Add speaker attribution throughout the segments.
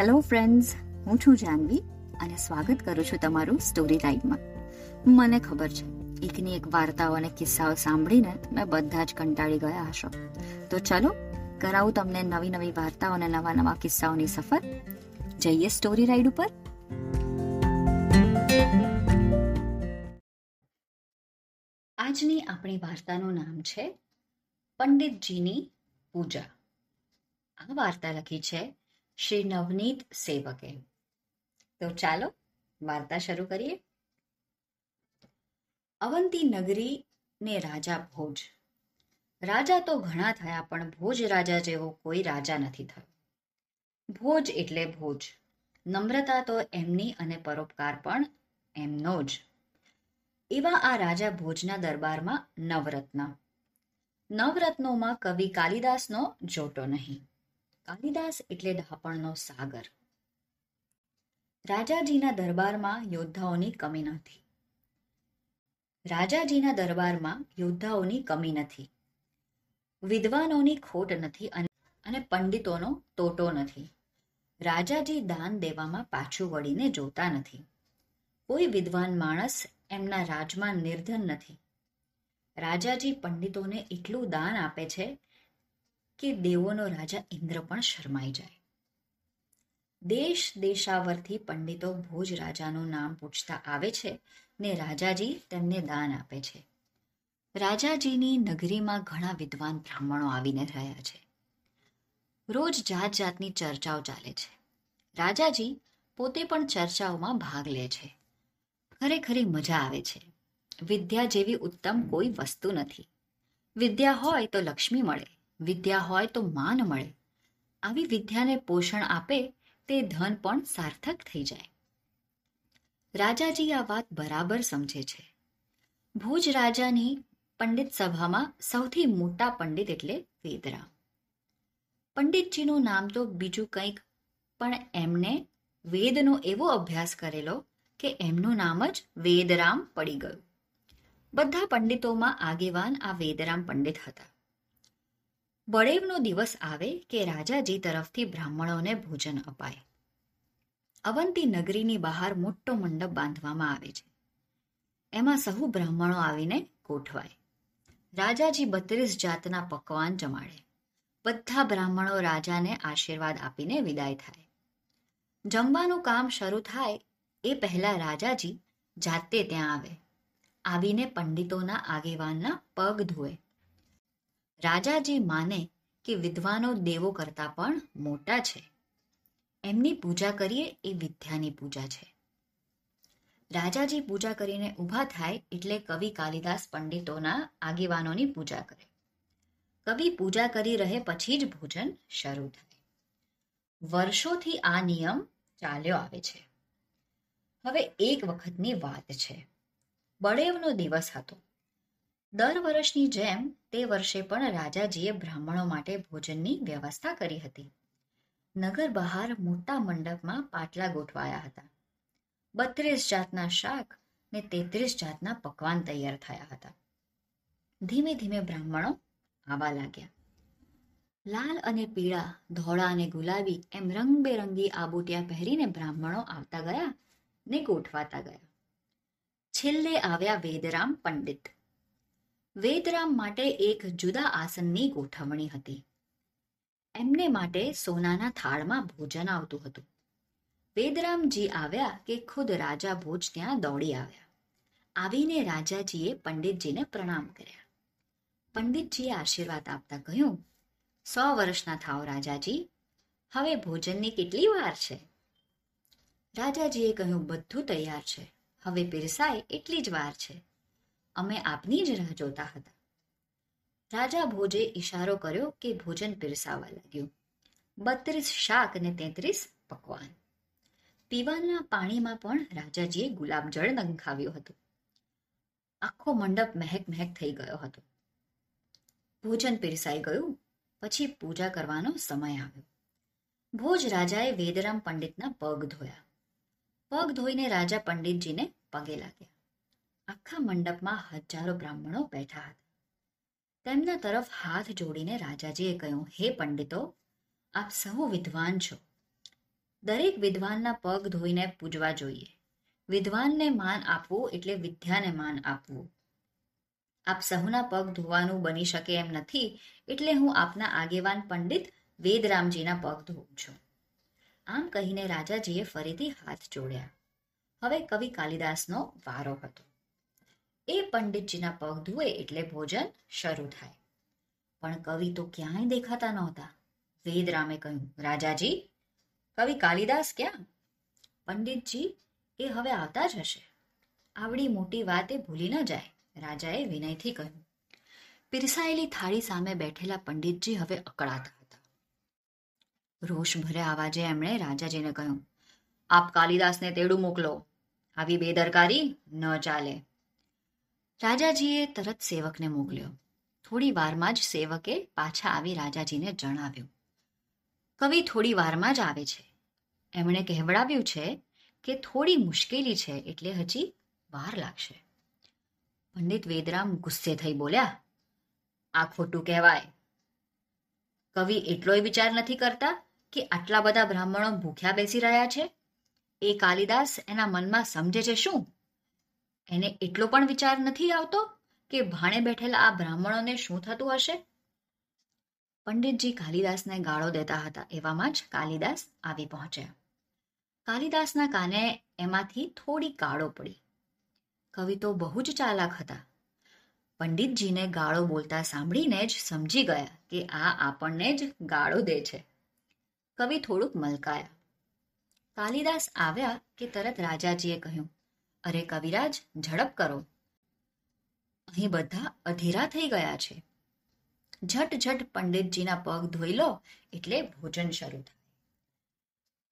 Speaker 1: Hello friends હું છું જાનવી અને સ્વાગત કરું છું તમારું સ્ટોરી ટાઈમમાં મને ખબર છે એકની એક વાર્તાઓ અને કિસ્સાઓ સાંભળીને તમે બધા જ કંટાળી ગયા હશો. તો ચલો, કરાવું તમને નવી નવી વાર્તાઓ અને નવા નવા કિસ્સાઓની સફર. જઈએ સ્ટોરી રાઈડ ઉપર. આજની આપણી વાર્તાનું નામ છે, પંડિતજીની પૂજા. આ વાર્તા લખી છે શ્રી નવનીત સેવકે. તો ચાલો વાર્તા શરૂ કરીએ. અવંતી નગરી ને રાજા ભોજ. રાજા તો ઘણા થયા, પણ ભોજ રાજા જેવો કોઈ રાજા નથી થયો. ભોજ એટલે ભોજ. નમ્રતા તો એમની અને પરોપકાર પણ એમનો જ. એવા આ રાજા ભોજના દરબારમાં નવરત્ન. નવરત્નોમાં કવિ કાલિદાસનો જોટો નહીં. કાલિદાસ એટલે ડહાપણનો સાગર. રાજાજીના દરબારમાં યોદ્ધાઓની કમી નથી. રાજાજીના દરબારમાં યોદ્ધાઓની કમી નથી. વિદ્વાનોની ખોટ નથી અને પંડિતોનો તોટો નથી. રાજાજી દાન દેવામાં પાછું વળીને જોતા નથી. કોઈ વિદ્વાન માણસ એમના રાજમાં નિર્ધન નથી. રાજાજી પંડિતોને એટલું દાન આપે છે કે દેવોનો રાજા ઇન્દ્ર પણ શરમાઈ જાય. દેશ દેશાવરથી પંડિતો ભોજ રાજાનું નામ પૂછતા આવે છે ને રાજાજી તેમને દાન આપે છે. રાજાજીની નગરીમાં ઘણા વિદ્વાન બ્રાહ્મણો આવીને રહ્યા છે. રોજ જાત જાતની ચર્ચાઓ ચાલે છે. રાજાજી પોતે પણ ચર્ચાઓમાં ભાગ લે છે. ખરેખરી મજા આવે છે. વિદ્યા જેવી ઉત્તમ કોઈ વસ્તુ નથી. વિદ્યા હોય તો લક્ષ્મી મળે. વિદ્યા હોય તો માન મળે. આવી વિદ્યાને પોષણ આપે તે ધન પણ સાર્થક થઈ જાય. રાજાજી આ વાત બરાબર સમજે છે. ભુજ રાજાની પંડિત સભામાં સૌથી મોટા પંડિત એટલે વેદરામ પંડિતજીનું નામ તો બીજું કંઈક, પણ એમને વેદનો એવો અભ્યાસ કરેલો કે એમનું નામ જ વેદરામ પડી ગયું. બધા પંડિતોમાં આગેવાન આ વેદરામ પંડિત હતા. બળેવનો દિવસ આવે કે રાજાજી તરફથી બ્રાહ્મણોને ભોજન અપાય. અવંતી નગરીની બહાર મોટો મંડપ બાંધવામાં આવે છે. એમાં સહુ બ્રાહ્મણો આવીને ગોઠવાય. રાજાજી બત્રીસ જાતના પકવાન જમાડે. બધા બ્રાહ્મણો રાજાને આશીર્વાદ આપીને વિદાય થાય. જમવાનું કામ શરૂ થાય એ પહેલા રાજાજી જાતે ત્યાં આવે. આવીને પંડિતોના આગેવાનના પગ ધોએ રાજાજી માને કે વિદ્વાનો દેવો કરતા પણ મોટા છે. એમની પૂજા કરીએ એ વિદ્યાની પૂજા છે. રાજાજી પૂજા કરીને ઊભા થાય એટલે કવિ કાલિદાસ પંડિતોના આગેવાનોની પૂજા કરે. કવિ પૂજા કરી રહે પછી જ ભોજન શરૂ થાય. વર્ષોથી આ નિયમ ચાલ્યો આવે છે. હવે એક વખતની વાત છે. બળેવનો દિવસ હતો. દર વર્ષની જેમ તે વર્ષે પણ રાજાજીએ બ્રાહ્મણો માટે ભોજનની વ્યવસ્થા કરી હતી. નગર બહાર મોટા મંડપમાં પાટલા ગોઠવાયા હતા. બત્રીસ જાતના શાક ને તેત્રીસ જાતના પકવાન તૈયાર થયા હતા. ધીમે ધીમે બ્રાહ્મણો આવવા લાગ્યા. લાલ અને પીળા, ધોળા અને ગુલાબી એમ રંગબેરંગી આબોટિયા પહેરીને બ્રાહ્મણો આવતા ગયા ને ગોઠવાતા ગયા. છેલ્લે આવ્યા વેદરામ પંડિત. વેદરામ માટે એક જુદા આસનની ગોઠવણી હતી. એમને માટે સોનાના થાળમાં ભોજન આવતું હતું. વેદરામજી આવ્યા કે ખુદ રાજા ભોજ ત્યાં દોડી આવ્યા. આવીને રાજાજીએ પંડિતજીને પ્રણામ કર્યા. પંડિતજીએ આશીર્વાદ આપતા કહ્યું, સો વર્ષના થાવ રાજાજી, હવે ભોજનની કેટલી વાર છે? રાજાજીએ કહ્યું, બધું તૈયાર છે. હવે પીરસાય એટલી જ વાર છે. અમે આપની જ રાહ જોતા હતા. રાજા ભોજે ઈશારો કર્યો કે ભોજન પીરસાવા લાગ્યું. બત્રીસ શાક ને તેત્રીસ પકવાન. પીવાના પાણીમાં પણ રાજાજીએ ગુલાબજળ નંખાવ્યું હતું. આખો મંડપ મહેક મહેક થઈ ગયો હતો. ભોજન પીરસાઈ ગયું, પછી પૂજા કરવાનો સમય આવ્યો. ભોજ રાજાએ વેદરામ પંડિતના પગ ધોયા. પગ ધોઈને રાજા પંડિતજીને પગે લાગ્યા. આખા મંડપમાં હજારો બ્રાહ્મણો બેઠા હતા. તેમના તરફ હાથ જોડીને રાજાજીએ કહ્યું, હે પંડિતો, આપ સહુ વિદ્વાન છો. દરેક વિદ્વાનના પગ ધોઈને પૂજવા જોઈએ. વિદ્વાનને માન આપવું એટલે વિદ્યાને માન આપવું. આપ સહુના પગ ધોવાનું બની શકે એમ નથી, એટલે હું આપના આગેવાન પંડિત વેદરામજીના પગ ધોઉં છું. આમ કહીને રાજાજીએ ફરીથી હાથ જોડ્યા. હવે કવિ કાલિદાસનો વારો હતો. એ પંડિતજીના પગ ધુએ એટલે ભોજન શરૂ થાય. પણ કવિ તો ક્યાંય દેખાતા નહોતા. વેદરામે કહ્યું, રાજાજી, કવિ કાલિદાસ ક્યાં? પંડિતજી એ હવે આવતા જ હશે. આવડી મોટી વાત એ ભૂલી ન જાય. રાજાએ વિનયથી કહ્યું, પીરસાયેલી થાળી સામે બેઠેલા પંડિતજી હવે અકળાતા હતા. રોષ ભર્યા અવાજે એમણે રાજાજીને કહ્યું, આપ કાલિદાસને તેડું મોકલો. આવી બેદરકારી ન ચાલે. રાજાજીએ તરત સેવકને મોકલ્યો. થોડી વારમાં જ સેવકે પાછા આવી રાજાજીને જણાવ્યું. કવિ થોડી વારમાં જ આવે છે. એમણે કહેવડાવ્યું છે કે થોડી મુશ્કેલી છે એટલે હજી વાર લાગશે. પંડિત વેદરામ ગુસ્સે થઈ બોલ્યા, આ ખોટું કહેવાય. કવિ એટલોય વિચાર નથી કરતા કે આટલા બધા બ્રાહ્મણો ભૂખ્યા બેસી રહ્યા છે. એ કાલિદાસ એના મનમાં સમજે છે શું? એને એટલો પણ વિચાર નથી આવતો કે ભાણે બેઠેલા આ બ્રાહ્મણોને શું થતું હશે? પંડિતજી કાલિદાસને ગાળો દેતા હતા, એવામાં જ કાલિદાસ આવી પહોંચ્યા. કાલિદાસના કાને એમાંથી થોડી ગાળો પડી. કવિ તો બહુ જ ચાલાક હતા. પંડિતજીને ગાળો બોલતા સાંભળીને જ સમજી ગયા કે આ આપણને જ ગાળો દે છે. કવિ થોડુંક મલકાયા. કાલિદાસ આવ્યા કે તરત રાજાજીએ કહ્યું અરે કવિરાજ, ઝડપ કરો. અહીં બધા અધીરા થઈ ગયા છે. ઝટ ઝટ પંડિતજીના પગ ધોઈ લો, એટલે ભોજન શરૂ થાય.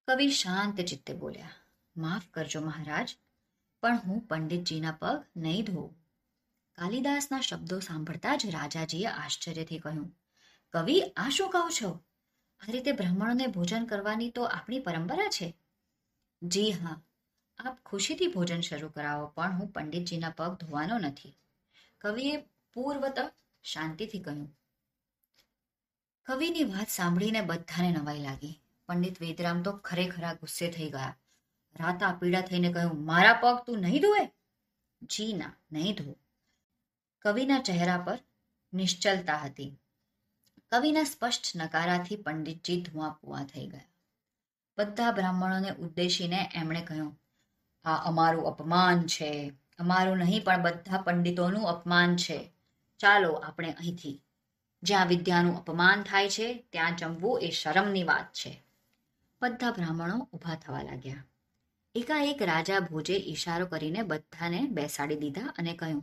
Speaker 1: કવિ શાંત ચિત્તે બોલ્યા, માફ કરજો મહારાજ, પણ હું પંડિતજીના પગ નહીં ધોઉં. કાલિદાસના શબ્દો સાંભળતા જ રાજાજીએ આશ્ચર્યથી કહ્યું, કવિ, આ શું કહો છો? આ રીતે બ્રાહ્મણોને ભોજન કરવાની તો આપણી પરંપરા છે? જી હા આપ ખુશીથી ભોજન શરૂ કરાવો, પણ હું પંડિતજીના પગ ધોવાનો નથી. કવિએ પૂર્વત શાંતિથી કહ્યું, કવિની વાત સાંભળીને બધાને નવાઈ લાગી. પંડિત વેદરામ તો ખરેખરા ગુસ્સે થઈ ગયા. રાતા પીડા થઈને કહ્યું, મારા પગ તું નહીં ધોવે? જી ના, નહીં ધો કવિના ચહેરા પર નિશ્ચલતા હતી. કવિના સ્પષ્ટ નકારાથી પંડિતજી ધુઆ પુઆ થઈ ગયા. બધા બ્રાહ્મણોને ઉદ્દેશીને એમણે કહ્યું આ અમારું અપમાન છે. અમારું નહીં, પણ બધા પંડિતોનું અપમાન છે. ચાલો આપણે અહીંથી, જ્યાં વિદ્યાનું અપમાન થાય છે, ત્યાં જમવું એ શરમની વાત છે. બધા બ્રાહ્મણો ઊભા થવા લાગ્યા. એકાએક રાજા ભોજે ઈશારો કરીને બધાને બેસાડી દીધા અને કહ્યું,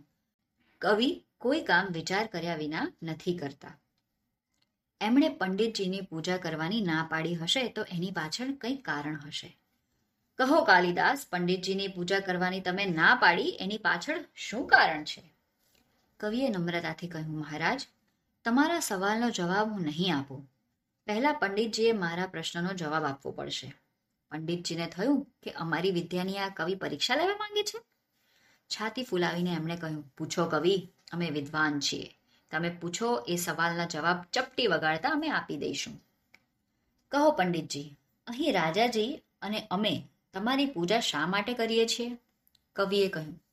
Speaker 1: કવિ, કોઈ કામ વિચાર કર્યા વિના નથી કરતા. એમણે પંડિતજીની પૂજા કરવાની ના પાડી હશે તો એની પાછળ કંઈક કારણ હશે? કહો કાલિદાસ, પંડિતજીની પૂજા કરવાની તમે ના પાડી, એની પાછળ શું કારણ છે? કવિએ નમ્રતાથી કહ્યું, મહારાજ, તમારા સવાલનો જવાબ હું નહીં આપું. પહેલા પંડિતજીએ મારા પ્રશ્નનો જવાબ આપવો પડશે. પંડિતજીને થયું કે અમારી વિદ્યાની આ કવિ પરીક્ષા લેવા માંગે છે? છાતી ફૂલાવીને એમણે કહ્યું, પૂછો કવિ, અમે વિદ્વાન છીએ. તમે પૂછો, એ સવાલના જવાબ ચપટી વગાડતા અમે આપી દઈશું. કહો પંડિતજી, અહીં રાજાજી અને અમે તમારી પૂજા શા માટે કરીએ છીએ? કવિએ કહ્યું.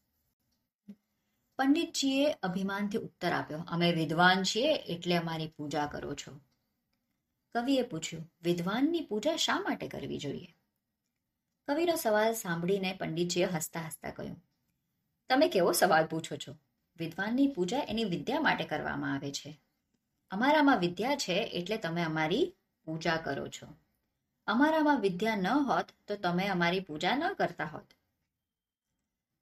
Speaker 1: પંડિતજીએ અભિમાનથી ઉત્તર આપ્યો. અમે વિદ્વાન છીએ એટલે અમારી પૂજા કરો છો. કવિએ પૂછ્યું, વિદ્વાનની પૂજા શા માટે કરવી જોઈએ? કવિનો સવાલ સાંભળીને પંડિતજીએ હસતા હસતા કહ્યું, તમે કેવો સવાલ પૂછો છો? વિદ્વાનની પૂજા એની વિદ્યા માટે કરવામાં આવે છે. અમારામાં વિદ્યા છે એટલે તમે અમારી પૂજા કરો છો. અમારામાં વિદ્યા ન હોત તો તમે અમારી પૂજા ન કરતા હોત.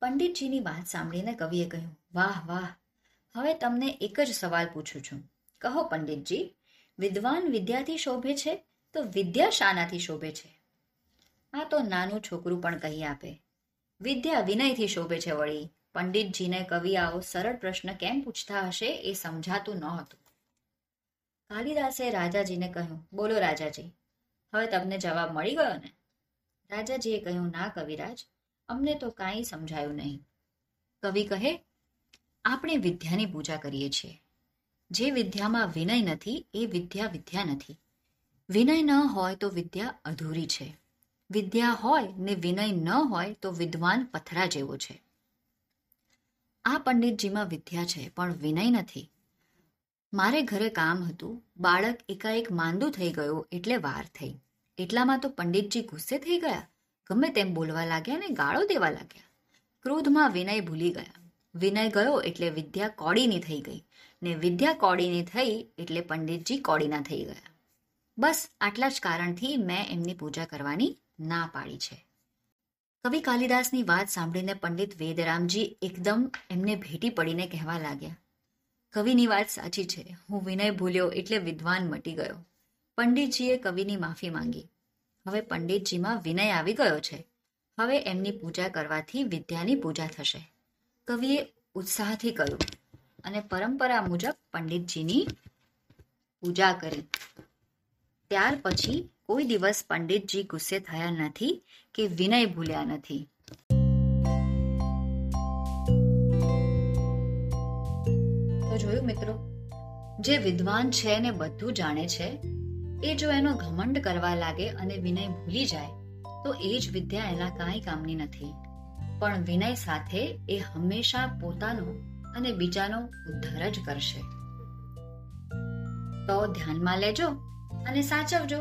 Speaker 1: પંડિતજીની વાત સાંભળીને કવિએ કહ્યું, વાહ વાહ, હવે તમને એક જ સવાલ પૂછું છું. કહો પંડિતજી, વિદ્વાન વિદ્યાથી શોભે છે તો વિદ્યા શાનાથી શોભે છે? આ તો નાનું છોકરું પણ કહી આપે. વિદ્યા વિનયથી શોભે છે વળી. પંડિતજીને કવિ આવો સરળ પ્રશ્ન કેમ પૂછતા હશે એ સમજાતું નહોતું. કાલિદાસે રાજાજીને કહ્યું, બોલો રાજાજી હવે તમને જવાબ મળી ગયો ને? રાજાજીએ કહ્યું, ના કવિરાજ, અમને તો કાંઈ સમજાયું નહીં. કવિ કહે, આપણે વિદ્યાની પૂજા કરીએ છીએ. જે વિદ્યામાં વિનય નથી, એ વિદ્યા વિદ્યા નથી. વિનય ન હોય તો વિદ્યા અધૂરી છે. વિદ્યા હોય ને વિનય ન હોય તો વિદ્વાન પથરા જેવો છે. આ પંડિતજીમાં વિદ્યા છે, પણ વિનય નથી. મારે ઘરે કામ હતું. બાળક એકાએક માંદું થઈ ગયું એટલે વાર થઈ. એટલામાં તો પંડિતજી ગુસ્સે થઈ ગયા. ગમે તેમ બોલવા લાગ્યા ને ગાળો દેવા લાગ્યા. ક્રોધમાં વિનય ભૂલી ગયા. વિનય ગયો એટલે વિદ્યા કોડીની થઈ ગઈ ને વિદ્યા કોડીની થઈ એટલે પંડિતજી કોડીના થઈ ગયા. બસ આટલા જ કારણથી મેં એમની પૂજા કરવાની ના પાડી છે. કવિ કાલિદાસની વાત સાંભળીને પંડિત વેદરામજી એકદમ એમને ભેટી પડીને કહેવા લાગ્યા. કવિની વાત સાચી છે. હું વિનય ભૂલ્યો એટલે વિદ્વાન મટી ગયો. પંડિતજીએ કવિની માફી માંગી. હવે પંડિતજીમાં વિનય આવી ગયો છે. હવે એમની પૂજા કરવાથી વિદ્યાની પૂજા થશે. કવિએ ઉત્સાહથી કહ્યું અને પરંપરા મુજબ પંડિતજીની પૂજા કરી. ત્યાર પછી કોઈ દિવસ પંડિતજી ગુસ્સે થયા નથી કે વિનય ભૂલ્યા નથી. જોયું મિત્રો? જે વિદ્વાન છે ને બધું જાણે છે, એ જો એનો ઘમંડ કરવા લાગે અને વિનય ભૂલી જાય, તો એ જ વિદ્યા એના કાંઈ કામની નથી. પણ વિનય સાથે એ હંમેશા પોતાનો અને બીજાનો ઉદ્ધાર જ કરશે. તો ધ્યાનમાં લેજો અને સાચવજો.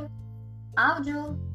Speaker 1: આવજો.